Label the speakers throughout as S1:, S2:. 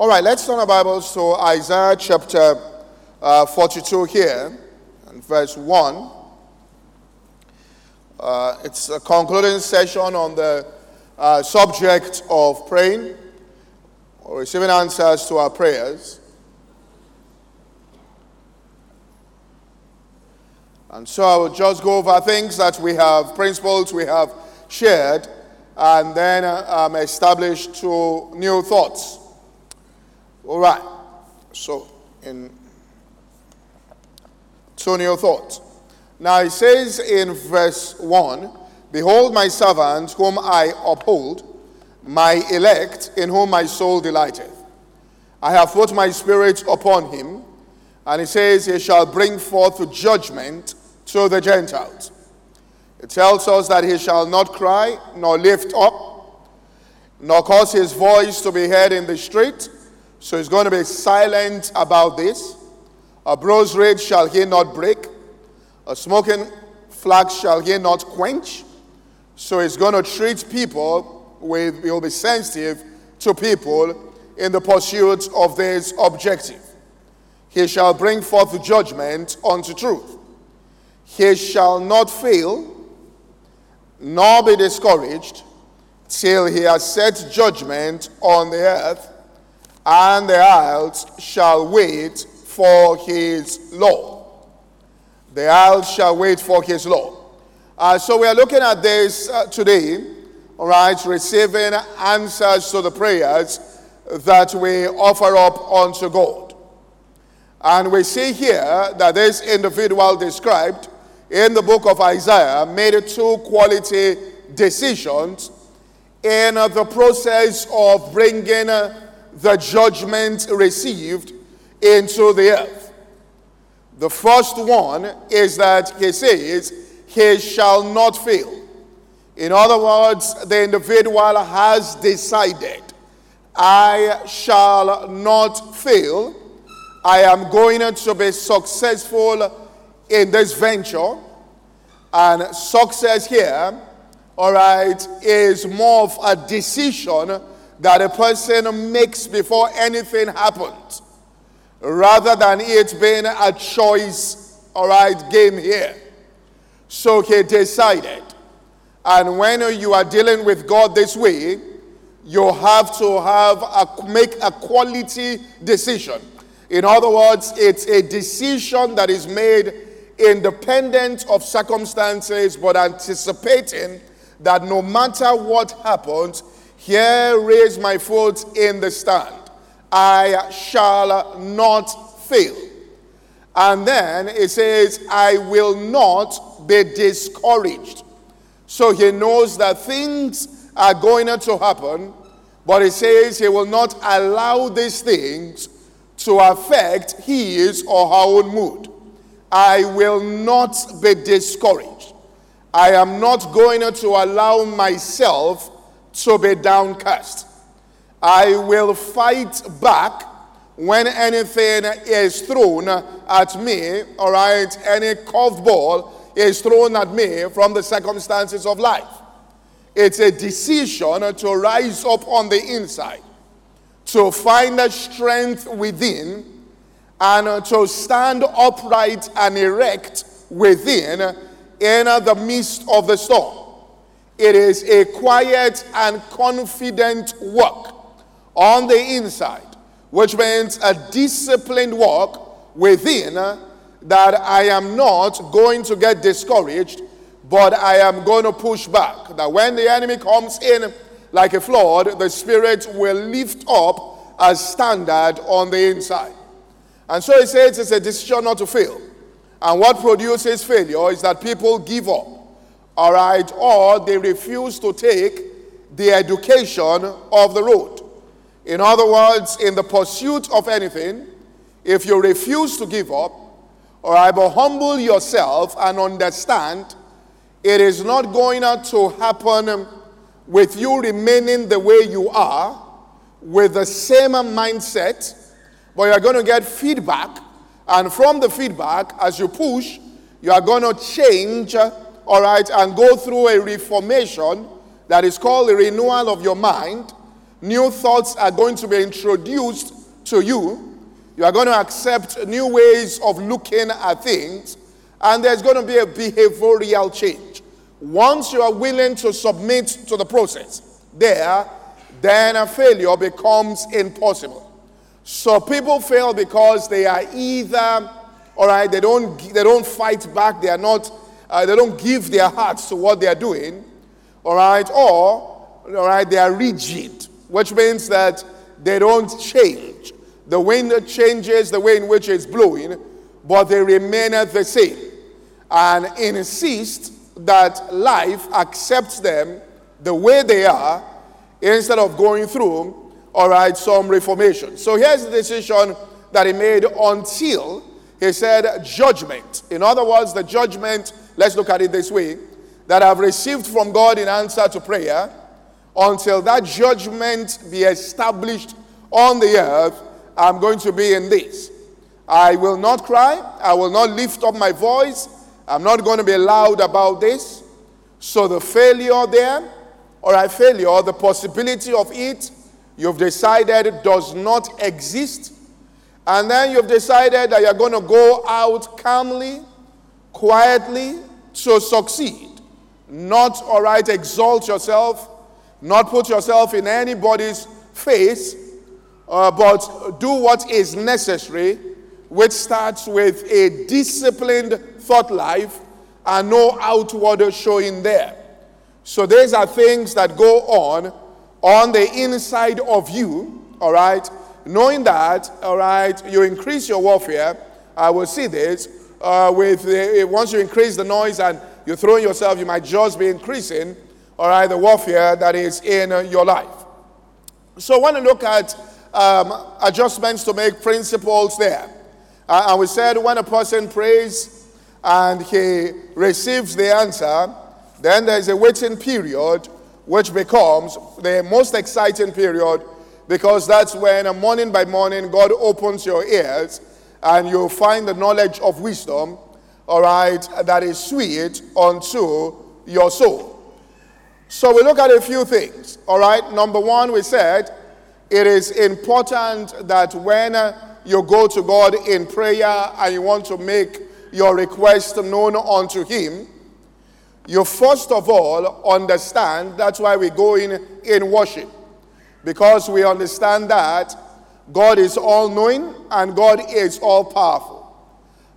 S1: All right, let's turn our Bibles to Isaiah chapter uh, 42 here, and verse 1. Uh, it's a concluding session on the uh, subject of praying or receiving answers to our prayers. And so I will just go over things that we have, principles we have shared, and then um, establish two new thoughts. All right. So, in new thoughts. Now, it says in verse 1 Behold, my servant, whom I uphold, my elect, in whom my soul delighteth. I have put my spirit upon him, and he says, He shall bring forth judgment to the Gentiles. It tells us that he shall not cry, nor lift up, nor cause his voice to be heard in the street so he's going to be silent about this. A bruised reed shall he not break, a smoking flax shall he not quench. So he's going to treat people with, he'll be sensitive to people in the pursuit of this objective. He shall bring forth judgment unto truth. He shall not fail, nor be discouraged, till he has set judgment on the earth and the isles shall wait for his law. The isles shall wait for his law. Uh, so we are looking at this uh, today, all right, receiving answers to the prayers that we offer up unto God. And we see here that this individual described in the book of Isaiah made two quality decisions in the process of bringing the judgment received into the earth. The first one is that he says, He shall not fail. In other words, the individual has decided, I shall not fail. I am going to be successful in this venture. And success here, all right, is more of a decision that a person makes before anything happens, rather than it being a choice, all right, game here. So he decided. And when you are dealing with God this way, you have to have a, make a quality decision. In other words, it's a decision that is made independent of circumstances, but anticipating that no matter what happens, here raise my foot in the stand. I shall not fail. And then it says, I will not be discouraged. So he knows that things are going to happen, but he says he will not allow these things to affect his or her own mood. I will not be discouraged. I am not going to allow myself to be downcast. I will fight back when anything is thrown at me, all right, any curveball is thrown at me from the circumstances of life. It's a decision to rise up on the inside, to find a strength within, and to stand upright and erect within in the midst of the storm. It is a quiet and confident work on the inside, which means a disciplined work within uh, that I am not going to get discouraged, but I am going to push back. That when the enemy comes in like a flood, the Spirit will lift up a standard on the inside. And so he says it's a decision not to fail. And what produces failure is that people give up all right, or they refuse to take the education of the road. In other words, in the pursuit of anything, if you refuse to give up, all right, but humble yourself and understand it is not going to happen with you remaining the way you are with the same mindset, but you're going to get feedback. And from the feedback, as you push, you are going to change all right, and go through a reformation that is called the renewal of your mind New thoughts are going to be introduced to you. You are going to accept new ways of looking at things, and there's going to be a behavioral change. Once you are willing to submit to the process, there, then a failure becomes impossible. So people fail because they are either, all right, they don't, they don't fight back, they are not, uh, they don't give their hearts to what they are doing, all right, or, all right, they are rigid, which means that they don't change. The wind changes the way in which it's blowing, but they remain the same and insist that life accepts them the way they are instead of going through, all right, some reformation. So here's the decision that he made until he said judgment. In other words, the judgment, let's look at it this way, that I've received from God in answer to prayer, until that judgment be established on the earth, I'm going to be in this. I will not cry. I will not lift up my voice. I'm not going to be loud about this. So the failure there, or a failure, the possibility of it, you've decided does not exist. And then you've decided that you're going to go out calmly, quietly to succeed. Not, all right, exalt yourself, not put yourself in anybody's face, uh, but do what is necessary, which starts with a disciplined thought life and no outward showing there. So these are things that go on on the inside of you, all right? Knowing that, all right, you increase your warfare. I will see this uh, with the, once you increase the noise and you throw yourself, you might just be increasing, all right, the warfare that is in uh, your life. So I want to look at um, adjustments to make principles there. Uh, and we said when a person prays and he receives the answer, then there's a waiting period, which becomes the most exciting period because that's when uh, morning by morning God opens your ears and you'll find the knowledge of wisdom, all right, that is sweet unto your soul. So we look at a few things, all right. Number one, we said it is important that when you go to God in prayer and you want to make your request known unto Him, you first of all understand that's why we go in in worship. Because we understand that God is all knowing and God is all powerful.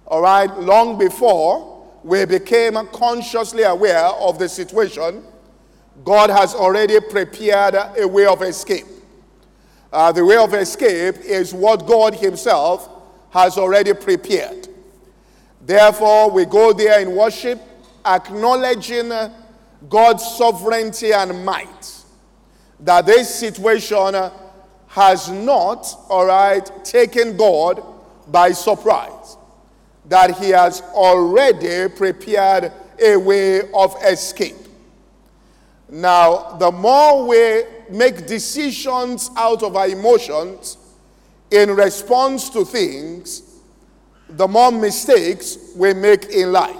S1: All right, long before we became consciously aware of the situation, God has already prepared a way of escape. Uh, the way of escape is what God Himself has already prepared. Therefore, we go there in worship, acknowledging God's sovereignty and might. That this situation has not, all right, taken God by surprise. That He has already prepared a way of escape. Now, the more we make decisions out of our emotions in response to things, the more mistakes we make in life.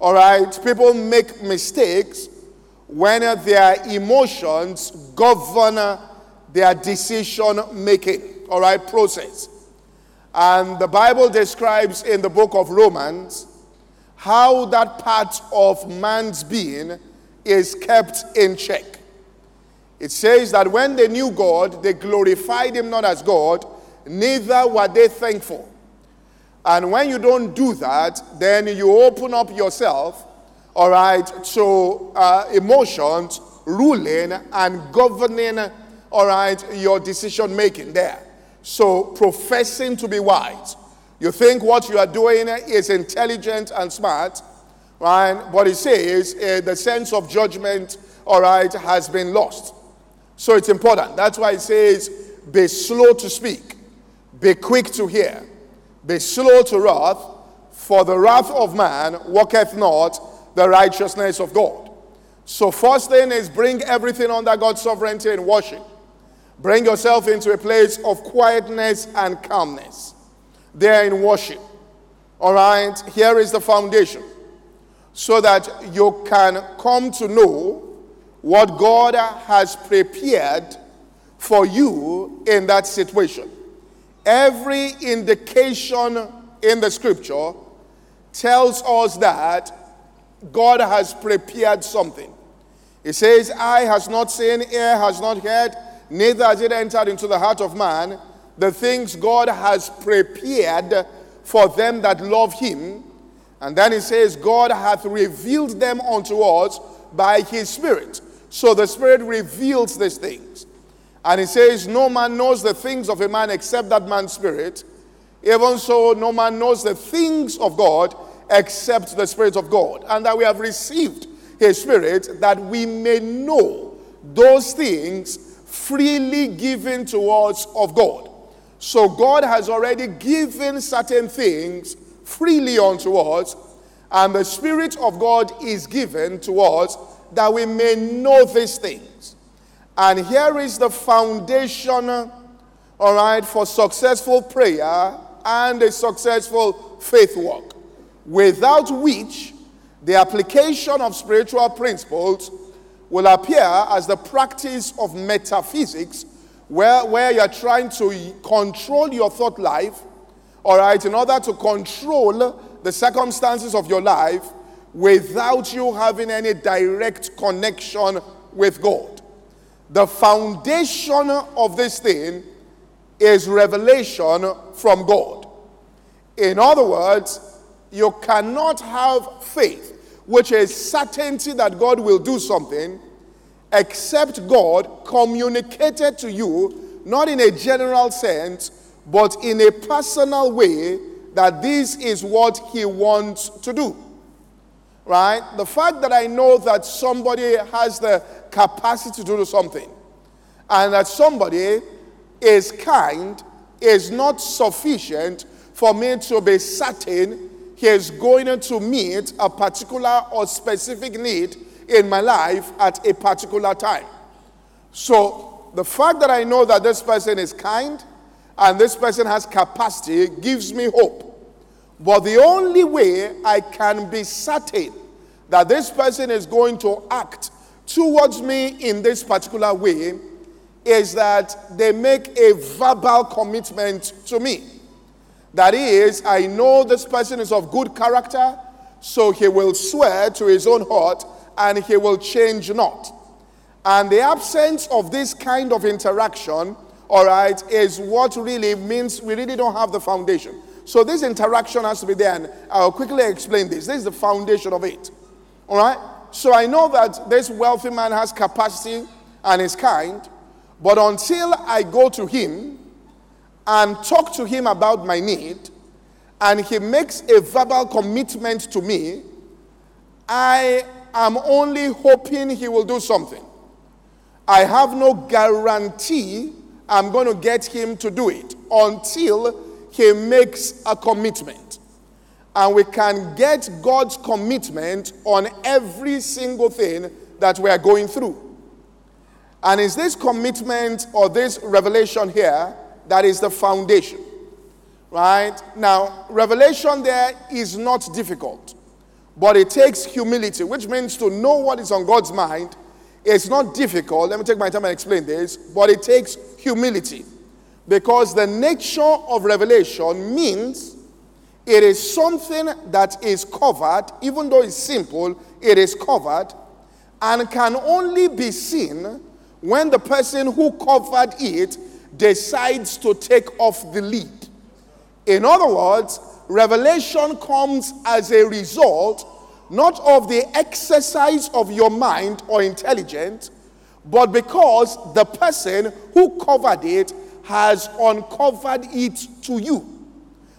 S1: All right? People make mistakes when their emotions govern their decision making, all right, process. And the Bible describes in the book of Romans how that part of man's being is kept in check. It says that when they knew God, they glorified Him not as God, neither were they thankful. And when you don't do that, then you open up yourself, all right, to uh, emotions ruling and governing, all right, your decision making there. So, professing to be wise. You think what you are doing is intelligent and smart, Right? But it says uh, the sense of judgment, all right, has been lost. So it's important. That's why it says, be slow to speak, be quick to hear, be slow to wrath, for the wrath of man worketh not the righteousness of God. So, first thing is bring everything under God's sovereignty and worship. Bring yourself into a place of quietness and calmness. There in worship. All right, here is the foundation so that you can come to know what God has prepared for you in that situation. Every indication in the scripture tells us that God has prepared something. It says, Eye has not seen, ear has not heard, neither has it entered into the heart of man the things God has prepared for them that love him. And then he says, God hath revealed them unto us by his Spirit. So the Spirit reveals these things. And he says, No man knows the things of a man except that man's spirit. Even so, no man knows the things of God except the Spirit of God. And that we have received his Spirit that we may know those things freely given to us of God. So God has already given certain things freely unto us, and the Spirit of God is given to us that we may know these things. And here is the foundation, all right, for successful prayer and a successful faith walk, without which the application of spiritual principles will appear as the practice of metaphysics where, where you're trying to control your thought life, all right, in order to control the circumstances of your life without you having any direct connection with God. The foundation of this thing is revelation from God. In other words, you cannot have faith, which is certainty that God will do something except God communicated to you, not in a general sense, but in a personal way, that this is what He wants to do. Right? The fact that I know that somebody has the capacity to do something and that somebody is kind is not sufficient for me to be certain he is going to meet a particular or specific need in my life at a particular time. So, the fact that I know that this person is kind and this person has capacity gives me hope. But the only way I can be certain that this person is going to act towards me in this particular way is that they make a verbal commitment to me. That is, I know this person is of good character, so he will swear to his own heart and he will change not. And the absence of this kind of interaction, all right, is what really means we really don't have the foundation. So this interaction has to be there, and I'll quickly explain this. This is the foundation of it. All right? So I know that this wealthy man has capacity and is kind, but until I go to him and talk to him about my need, and he makes a verbal commitment to me, I am only hoping he will do something. I have no guarantee I'm going to get him to do it until he makes a commitment. And we can get God's commitment on every single thing that we are going through. And is this commitment or this revelation here that is the foundation. Right? Now, revelation there is not difficult. But it takes humility, which means to know what is on God's mind. It's not difficult. Let me take my time and explain this. But it takes humility. Because the nature of revelation means it is something that is covered, even though it's simple, it is covered, and can only be seen when the person who covered it decides to take off the lead. In other words, revelation comes as a result not of the exercise of your mind or intelligence, but because the person who covered it has uncovered it to you.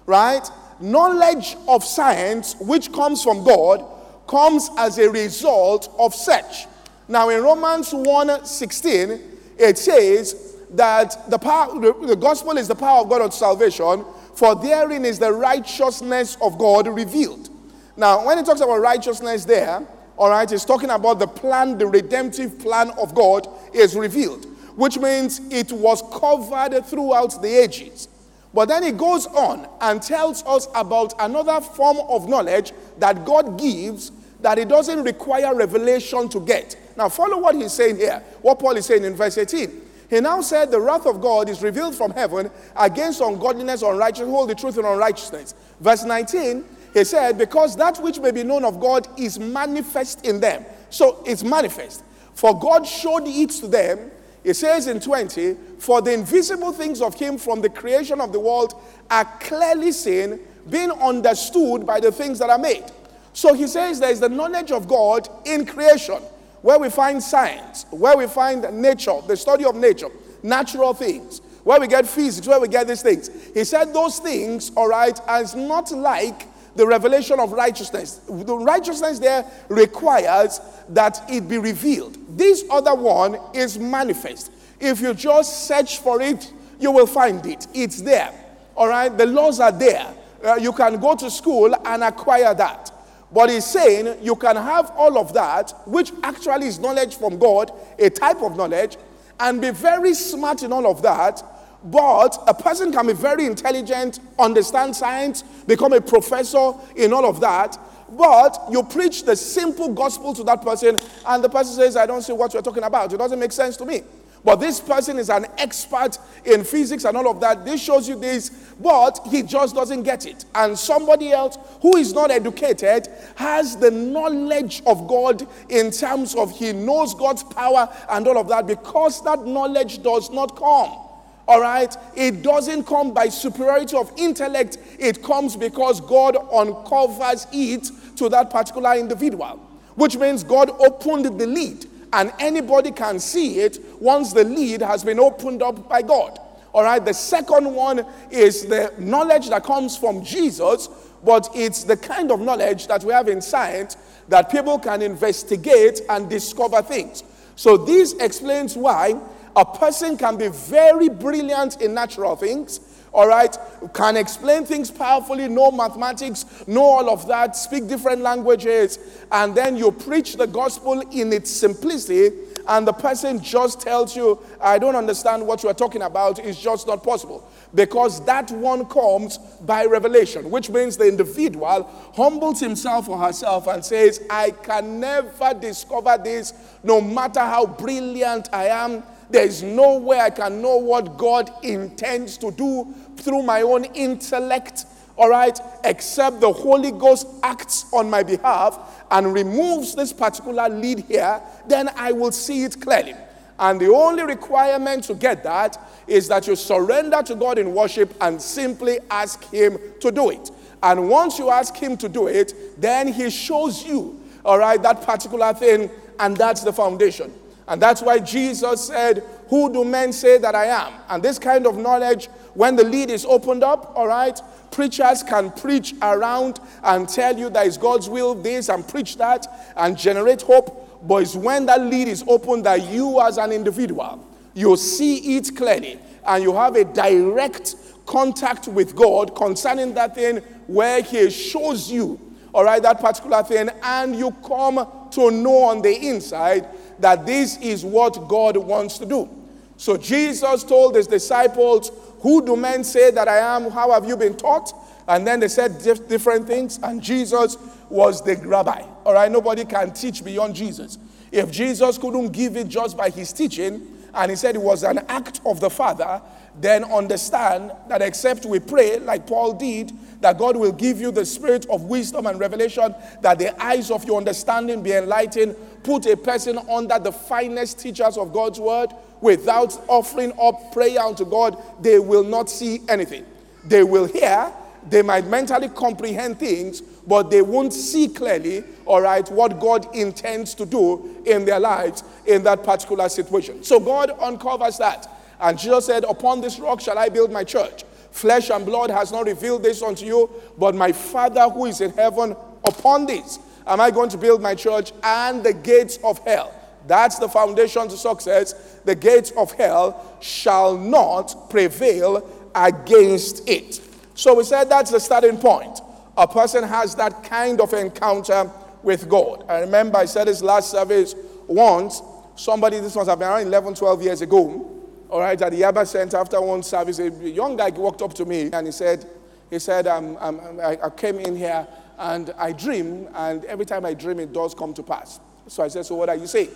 S1: Right? Knowledge of science, which comes from God, comes as a result of search. Now in Romans 1 16, it says that the, power, the, the gospel is the power of God unto salvation for therein is the righteousness of God revealed. Now, when he talks about righteousness there, all right, he's talking about the plan, the redemptive plan of God is revealed, which means it was covered throughout the ages. But then he goes on and tells us about another form of knowledge that God gives that it doesn't require revelation to get. Now, follow what he's saying here, what Paul is saying in verse 18. He now said, The wrath of God is revealed from heaven against ungodliness, unrighteousness, hold the truth and unrighteousness. Verse 19, he said, Because that which may be known of God is manifest in them. So it's manifest. For God showed it to them. It says in 20, For the invisible things of Him from the creation of the world are clearly seen, being understood by the things that are made. So he says there is the knowledge of God in creation, where we find science, where we find nature, the study of nature, natural things, where we get physics, where we get these things. He said those things, all right, is not like the revelation of righteousness. The righteousness there requires that it be revealed. This other one is manifest. If you just search for it, you will find it. It's there. All right, the laws are there. Uh, you can go to school and acquire that. But he's saying you can have all of that, which actually is knowledge from God, a type of knowledge, and be very smart in all of that. But a person can be very intelligent, understand science, become a professor in all of that. But you preach the simple gospel to that person, and the person says, I don't see what you're talking about. It doesn't make sense to me. But this person is an expert in physics and all of that. This shows you this, but he just doesn't get it. And somebody else who is not educated has the knowledge of God in terms of he knows God's power and all of that because that knowledge does not come. All right? It doesn't come by superiority of intellect, it comes because God uncovers it to that particular individual, which means God opened the lead and anybody can see it once the lead has been opened up by God. All right, the second one is the knowledge that comes from Jesus, but it's the kind of knowledge that we have in science that people can investigate and discover things. So, this explains why a person can be very brilliant in natural things all right, can explain things powerfully, know mathematics, know all of that, speak different languages, and then you preach the gospel in its simplicity, and the person just tells you, I don't understand what you are talking about, it's just not possible. Because that one comes by revelation, which means the individual humbles himself or herself and says, I can never discover this, no matter how brilliant I am there is no way I can know what God intends to do through my own intellect, all right, except the Holy Ghost acts on my behalf and removes this particular lead here, then I will see it clearly. And the only requirement to get that is that you surrender to God in worship and simply ask Him to do it. And once you ask Him to do it, then He shows you, all right, that particular thing, and that's the foundation. And that's why Jesus said, Who do men say that I am? And this kind of knowledge, when the lead is opened up, all right, preachers can preach around and tell you that it's God's will, this, and preach that and generate hope. But it's when that lead is opened that you, as an individual, you see it clearly and you have a direct contact with God concerning that thing where He shows you, all right, that particular thing, and you come to know on the inside that this is what God wants to do. So Jesus told his disciples, Who do men say that I am? How have you been taught? And then they said different things, and Jesus was the rabbi. All right, nobody can teach beyond Jesus. If Jesus couldn't give it just by his teaching, and he said it was an act of the Father, then understand that except we pray, like Paul did, that God will give you the spirit of wisdom and revelation, that the eyes of your understanding be enlightened, put a person under the finest teachers of God's word without offering up prayer unto God, they will not see anything. They will hear, they might mentally comprehend things, but they won't see clearly, all right, what God intends to do in their lives in that particular situation. So God uncovers that. And Jesus said, Upon this rock shall I build my church. Flesh and blood has not revealed this unto you, but my Father who is in heaven, upon this am I going to build my church, and the gates of hell. That's the foundation to success. The gates of hell shall not prevail against it. So we said that's the starting point. A person has that kind of encounter with God. I remember I said this last service once. Somebody, this was around 11, 12 years ago, all right, at the Yaba Center after one service, a young guy walked up to me and he said, he said, um, um, I, I came in here and I dream, and every time I dream, it does come to pass. So I said, So what are you saying?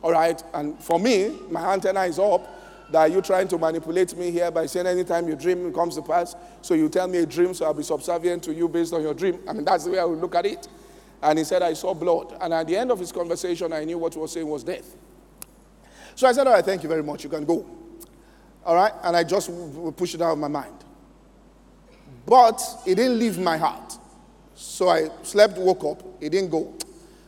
S1: All right. And for me, my antenna is up, that you're trying to manipulate me here by saying anytime you dream it comes to pass? So you tell me a dream, so I'll be subservient to you based on your dream. I mean, that's the way I would look at it. And he said, I saw blood. And at the end of his conversation, I knew what he was saying was death. So I said, All right, thank you very much. You can go. All right? And I just pushed it out of my mind. But it didn't leave my heart. So I slept, woke up, it didn't go.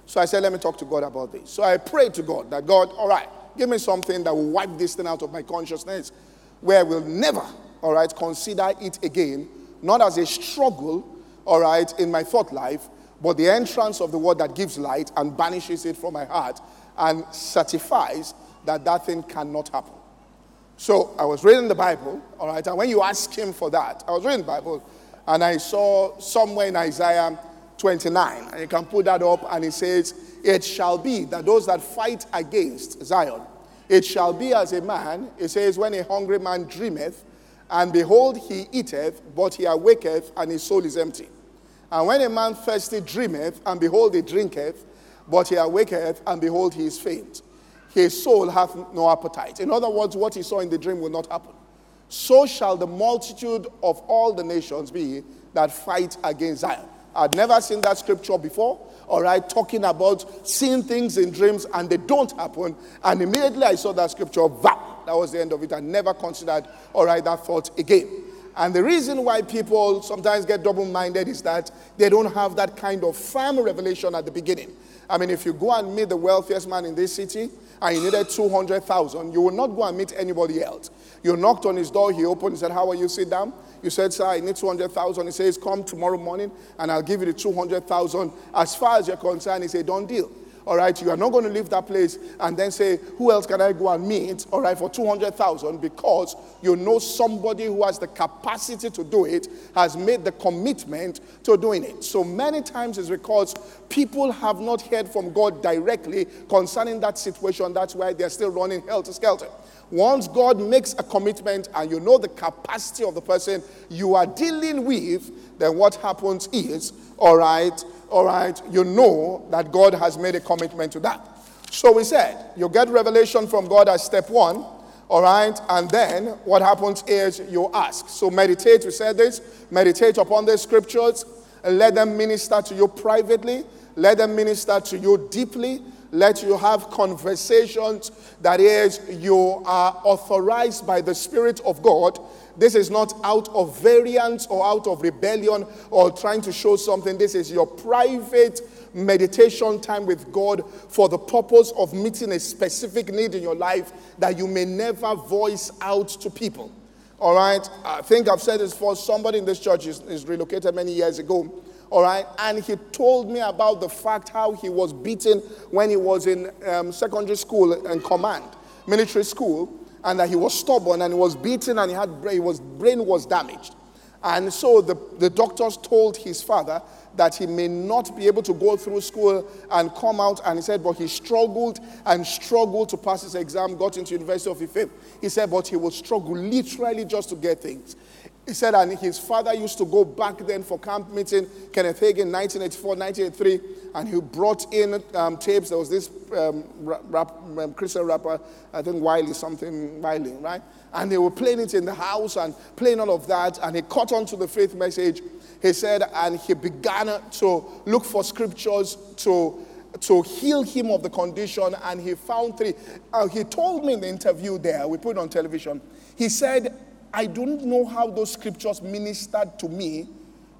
S1: So I said, Let me talk to God about this. So I prayed to God that God, all right, give me something that will wipe this thing out of my consciousness where I will never, all right, consider it again, not as a struggle, all right, in my thought life, but the entrance of the word that gives light and banishes it from my heart and certifies that that thing cannot happen. So I was reading the Bible, all right, and when you ask him for that, I was reading the Bible and I saw somewhere in Isaiah 29, and you can put that up, and it says, It shall be that those that fight against Zion, it shall be as a man, it says, when a hungry man dreameth, and behold, he eateth, but he awaketh, and his soul is empty. And when a man thirsty dreameth, and behold, he drinketh, but he awaketh, and behold, he is faint. His soul hath no appetite. In other words, what he saw in the dream will not happen. So shall the multitude of all the nations be that fight against Zion. I'd never seen that scripture before, all right, talking about seeing things in dreams and they don't happen. And immediately I saw that scripture, that was the end of it. I never considered, all right, that thought again. And the reason why people sometimes get double minded is that they don't have that kind of firm revelation at the beginning. I mean, if you go and meet the wealthiest man in this city and you needed 200,000, you will not go and meet anybody else. You knocked on his door, he opened, he said, How are you? Sit down. You said, Sir, I need 200,000. He says, Come tomorrow morning and I'll give you the 200,000. As far as you're concerned, he said, Don't deal. All right, you are not going to leave that place and then say, Who else can I go and meet? All right, for 200,000 because you know somebody who has the capacity to do it has made the commitment to doing it. So many times it's because people have not heard from God directly concerning that situation. That's why they're still running helter skelter. Once God makes a commitment and you know the capacity of the person you are dealing with, then what happens is, all right, all right, you know that God has made a commitment to that. So we said, you get revelation from God as step one, all right, and then what happens is you ask. So meditate, we said this, meditate upon the scriptures, let them minister to you privately, let them minister to you deeply, let you have conversations that is, you are authorized by the Spirit of God. This is not out of variance or out of rebellion or trying to show something. This is your private meditation time with God for the purpose of meeting a specific need in your life that you may never voice out to people. All right? I think I've said this for somebody in this church is, is relocated many years ago all right? And he told me about the fact how he was beaten when he was in um, secondary school and command, military school, and that he was stubborn and he was beaten and he had he was brain was damaged. And so the, the doctors told his father that he may not be able to go through school and come out. And he said, but he struggled and struggled to pass his exam, got into University of Ife. He said, but he would struggle literally just to get things. He said, and his father used to go back then for camp meeting, Kenneth Hagin, 1984, 1983, and he brought in um, tapes. There was this um, rap, um, Christian rapper, I think Wiley, something Wiley, right? And they were playing it in the house and playing all of that, and he caught on to the faith message. He said, and he began to look for scriptures to to heal him of the condition, and he found three. Uh, he told me in the interview there, we put on television, he said, I don't know how those scriptures ministered to me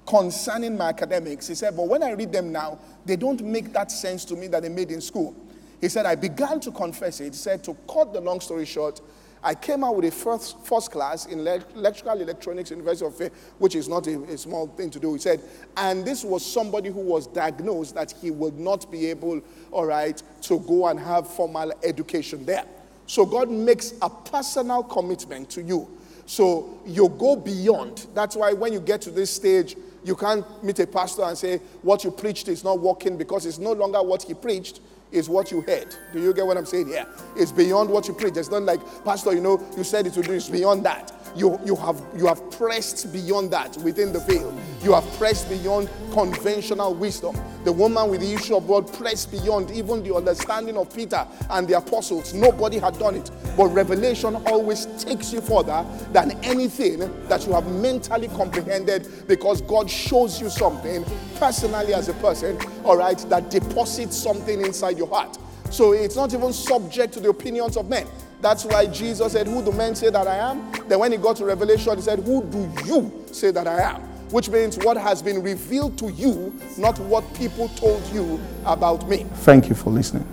S1: concerning my academics. He said, but when I read them now, they don't make that sense to me that they made in school. He said, I began to confess it. He said, to cut the long story short, I came out with a first, first class in electrical electronics, University of Ife, which is not a, a, small thing to do. He said, and this was somebody who was diagnosed that he would not be able, all right, to go and have formal education there. So God makes a personal commitment to you so you go beyond. That's why when you get to this stage, you can't meet a pastor and say, What you preached is not working because it's no longer what he preached, is what you heard. Do you get what I'm saying here? It's beyond what you preach. It's not like, Pastor, you know, you said it would do, it's beyond that. You, you, have, you have pressed beyond that within the veil. You have pressed beyond conventional wisdom. The woman with the issue of blood pressed beyond even the understanding of Peter and the apostles. Nobody had done it. But revelation always takes you further than anything that you have mentally comprehended because God shows you something personally as a person, all right, that deposits something inside your heart. So it's not even subject to the opinions of men. That's why Jesus said, Who do men say that I am? Then when he got to Revelation, he said, Who do you say that I am? Which means what has been revealed to you, not what people told you about me.
S2: Thank you for listening.